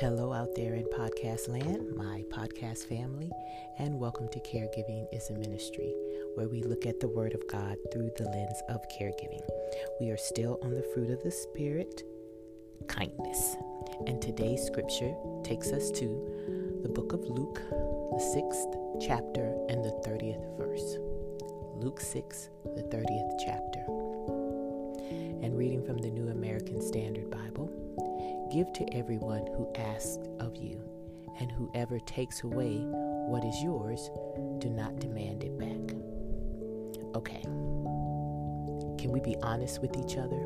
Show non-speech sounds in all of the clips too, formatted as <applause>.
Hello, out there in podcast land, my podcast family, and welcome to Caregiving is a Ministry, where we look at the Word of God through the lens of caregiving. We are still on the fruit of the Spirit, kindness. And today's scripture takes us to the book of Luke, the sixth chapter and the 30th verse. Luke 6, the 30th chapter. And reading from the New American Standard Bible. Give to everyone who asks of you, and whoever takes away what is yours, do not demand it back. Okay, can we be honest with each other?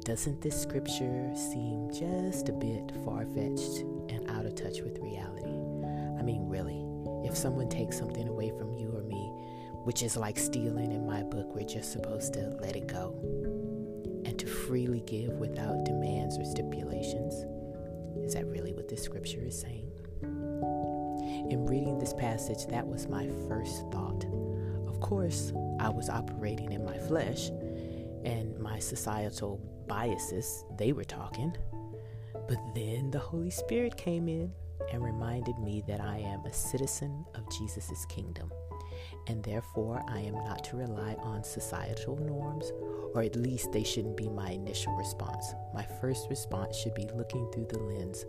Doesn't this scripture seem just a bit far fetched and out of touch with reality? I mean, really, if someone takes something away from you or me, which is like stealing in my book, we're just supposed to let it go freely give without demands or stipulations. Is that really what this scripture is saying? In reading this passage, that was my first thought. Of course, I was operating in my flesh and my societal biases, they were talking. But then the Holy Spirit came in and reminded me that I am a citizen of Jesus' kingdom, and therefore I am not to rely on societal norms or at least they shouldn't be my initial response. My first response should be looking through the lens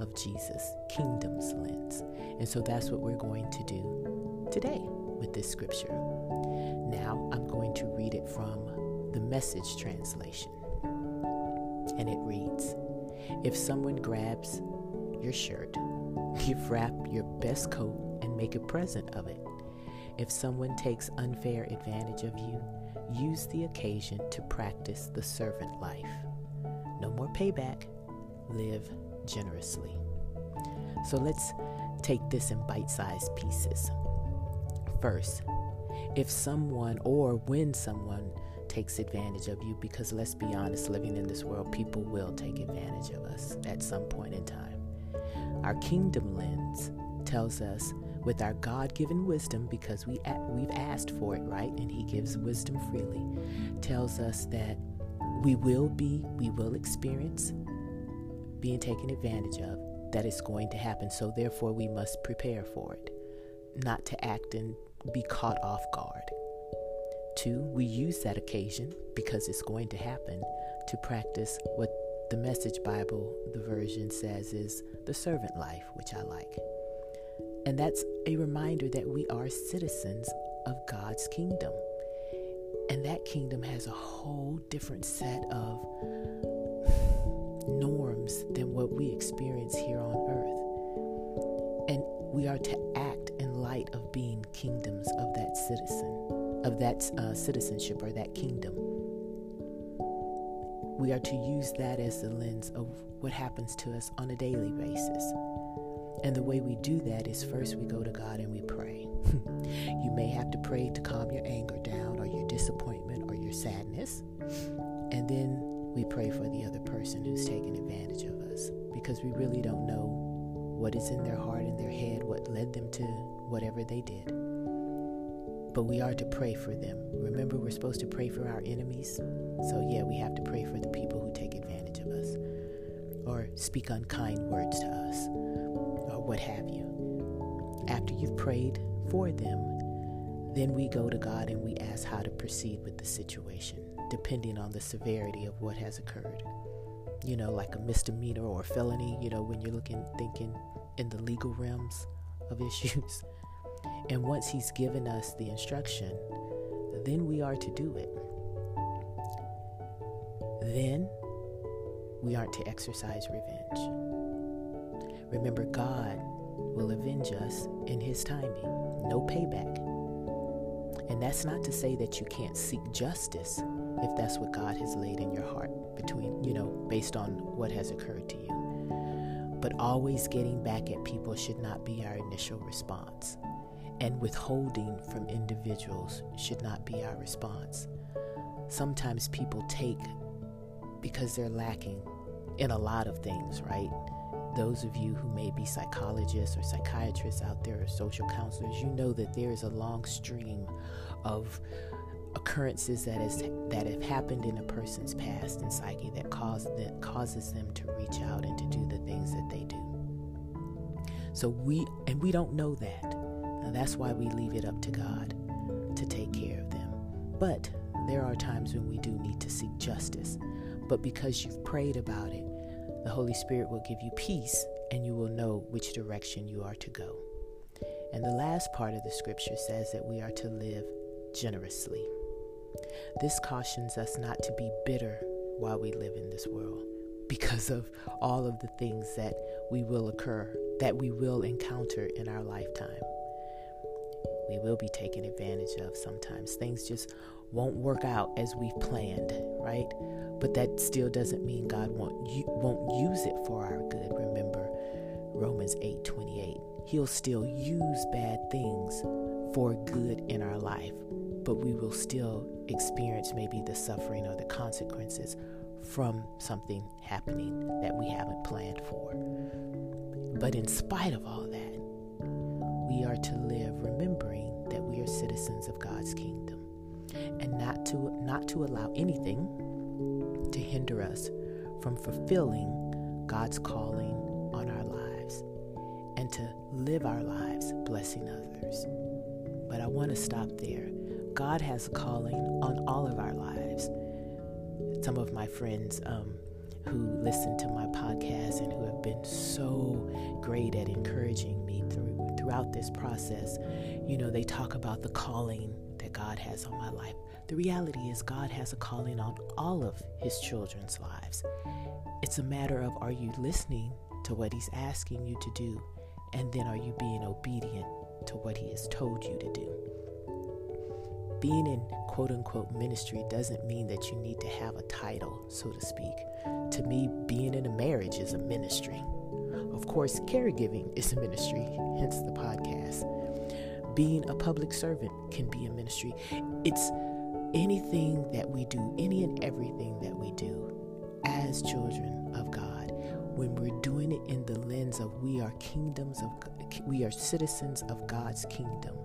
of Jesus, kingdom's lens. And so that's what we're going to do today with this scripture. Now I'm going to read it from the message translation. And it reads If someone grabs your shirt, <laughs> you wrap your best coat and make a present of it. If someone takes unfair advantage of you, use the occasion to practice the servant life. No more payback, live generously. So let's take this in bite sized pieces. First, if someone or when someone takes advantage of you, because let's be honest, living in this world, people will take advantage of us at some point in time. Our kingdom lens tells us with our God given wisdom, because we, we've asked for it, right? And He gives wisdom freely, tells us that we will be, we will experience being taken advantage of, that it's going to happen. So therefore, we must prepare for it, not to act and be caught off guard. Two, we use that occasion because it's going to happen to practice what the Message Bible, the version says, is the servant life, which I like. And that's a reminder that we are citizens of God's kingdom. And that kingdom has a whole different set of norms than what we experience here on earth. And we are to act in light of being kingdoms of that citizen, of that uh, citizenship or that kingdom. We are to use that as the lens of what happens to us on a daily basis. And the way we do that is first we go to God and we pray. <laughs> you may have to pray to calm your anger down or your disappointment or your sadness. And then we pray for the other person who's taking advantage of us because we really don't know what is in their heart and their head, what led them to whatever they did. But we are to pray for them. Remember, we're supposed to pray for our enemies. So, yeah, we have to pray for the people who take advantage of us or speak unkind words to us what have you. After you've prayed for them, then we go to God and we ask how to proceed with the situation, depending on the severity of what has occurred. You know, like a misdemeanor or a felony, you know, when you're looking, thinking in the legal realms of <laughs> issues. And once He's given us the instruction, then we are to do it. Then we aren't to exercise revenge. Remember, God will avenge us in His timing, no payback. And that's not to say that you can't seek justice if that's what God has laid in your heart between, you know, based on what has occurred to you. But always getting back at people should not be our initial response. And withholding from individuals should not be our response. Sometimes people take because they're lacking in a lot of things, right? Those of you who may be psychologists or psychiatrists out there or social counselors, you know that there is a long stream of occurrences that is that have happened in a person's past and psyche that cause that causes them to reach out and to do the things that they do. So we and we don't know that. Now that's why we leave it up to God to take care of them. But there are times when we do need to seek justice. But because you've prayed about it, the Holy Spirit will give you peace and you will know which direction you are to go. And the last part of the scripture says that we are to live generously. This cautions us not to be bitter while we live in this world because of all of the things that we will occur, that we will encounter in our lifetime. We will be taken advantage of sometimes. Things just won't work out as we've planned, right? But that still doesn't mean God won't won't use it for our good. Remember Romans 8:28. He'll still use bad things for good in our life, but we will still experience maybe the suffering or the consequences from something happening that we haven't planned for. But in spite of all that, we are to live remembering that we are citizens of God's kingdom and not to not to allow anything to hinder us from fulfilling God's calling on our lives and to live our lives blessing others. But I want to stop there. God has a calling on all of our lives. Some of my friends um, who listen to my podcast and who have been so great at encouraging me through throughout this process, you know, they talk about the calling God has on my life. The reality is, God has a calling on all of His children's lives. It's a matter of are you listening to what He's asking you to do, and then are you being obedient to what He has told you to do? Being in quote unquote ministry doesn't mean that you need to have a title, so to speak. To me, being in a marriage is a ministry. Of course, caregiving is a ministry, hence the podcast being a public servant can be a ministry. It's anything that we do, any and everything that we do as children of God, when we're doing it in the lens of we are kingdoms of we are citizens of God's kingdom,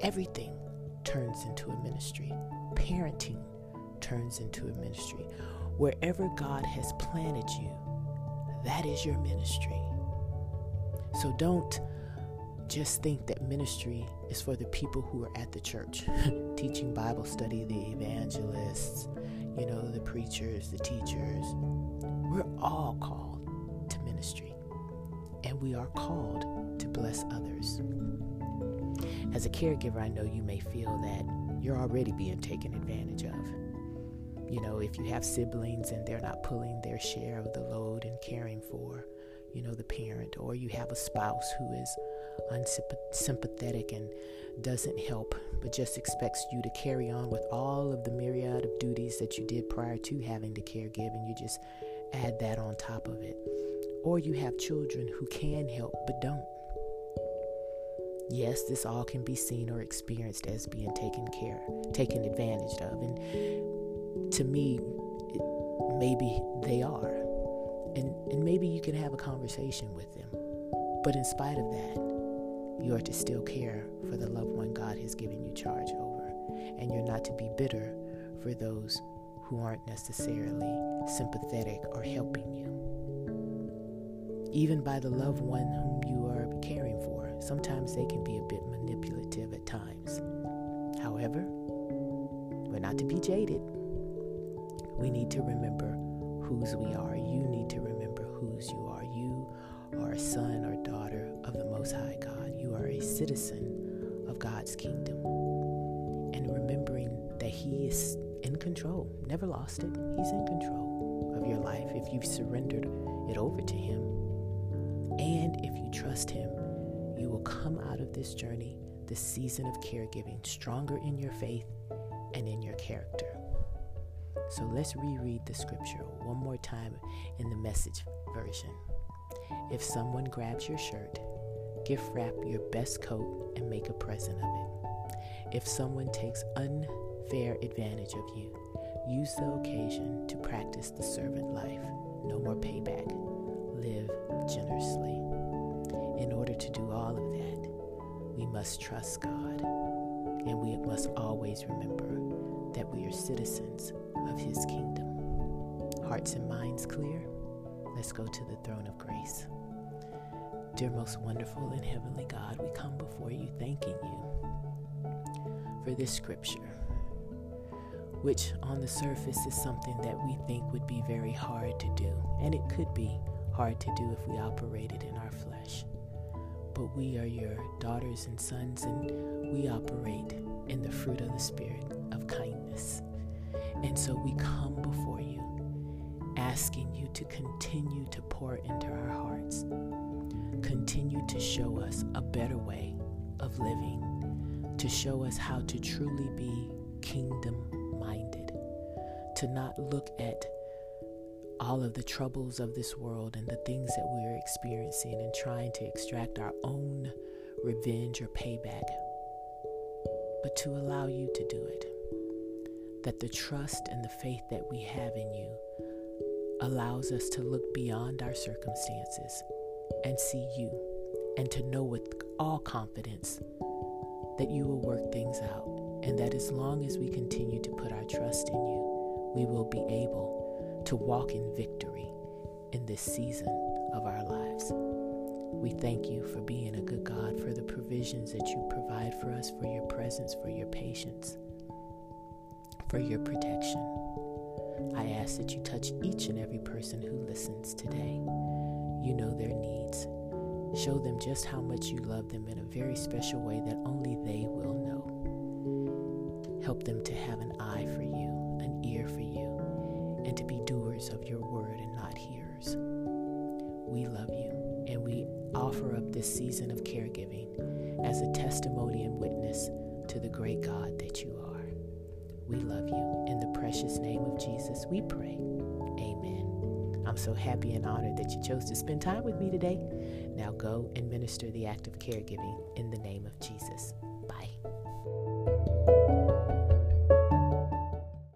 everything turns into a ministry. Parenting turns into a ministry. Wherever God has planted you, that is your ministry. So don't just think that ministry is for the people who are at the church, <laughs> teaching Bible study, the evangelists, you know, the preachers, the teachers. We're all called to ministry, and we are called to bless others. As a caregiver, I know you may feel that you're already being taken advantage of. You know, if you have siblings and they're not pulling their share of the load and caring for, you know, the parent, or you have a spouse who is unsympathetic and doesn't help, but just expects you to carry on with all of the myriad of duties that you did prior to having to caregive, and you just add that on top of it. Or you have children who can help but don't. Yes, this all can be seen or experienced as being taken care, taken advantage of, and to me, it, maybe they are, and and maybe you can have a conversation with them. But in spite of that, you are to still care for the loved one God has given you charge over. And you're not to be bitter for those who aren't necessarily sympathetic or helping you. Even by the loved one whom you are caring for, sometimes they can be a bit manipulative at times. However, we're not to be jaded. We need to remember whose we are. You need to remember whose you are. Are a son or daughter of the Most High God you are a citizen of God's kingdom. And remembering that He is in control, never lost it. He's in control of your life if you've surrendered it over to Him. And if you trust Him, you will come out of this journey, this season of caregiving, stronger in your faith and in your character. So let's reread the scripture one more time in the message version. If someone grabs your shirt gift wrap your best coat and make a present of it. If someone takes unfair advantage of you, use the occasion to practice the servant life. No more payback. Live generously. In order to do all of that, we must trust God and we must always remember that we are citizens of His kingdom. Hearts and minds clear? Let's go to the throne of grace. Dear most wonderful and heavenly God, we come before you thanking you for this scripture, which on the surface is something that we think would be very hard to do, and it could be hard to do if we operated in our flesh. But we are your daughters and sons, and we operate in the fruit of the Spirit of kindness. And so we come before you, asking you to continue to pour into our hearts, continue to show us a better way of living, to show us how to truly be kingdom minded, to not look at all of the troubles of this world and the things that we are experiencing and trying to extract our own revenge or payback, but to allow you to do it. That the trust and the faith that we have in you allows us to look beyond our circumstances and see you, and to know with all confidence that you will work things out, and that as long as we continue to put our trust in you, we will be able to walk in victory in this season of our lives. We thank you for being a good God, for the provisions that you provide for us, for your presence, for your patience, for your protection. I ask that you touch each and every person who listens today. You know their needs. Show them just how much you love them in a very special way that only they will know. Help them to have an eye for you, an ear for you and to be doers of your word and not hearers. We love you, and we offer up this season of caregiving as a testimony and witness to the great God that you are. We love you. In the precious name of Jesus, we pray. Amen. I'm so happy and honored that you chose to spend time with me today. Now go and minister the act of caregiving in the name of Jesus.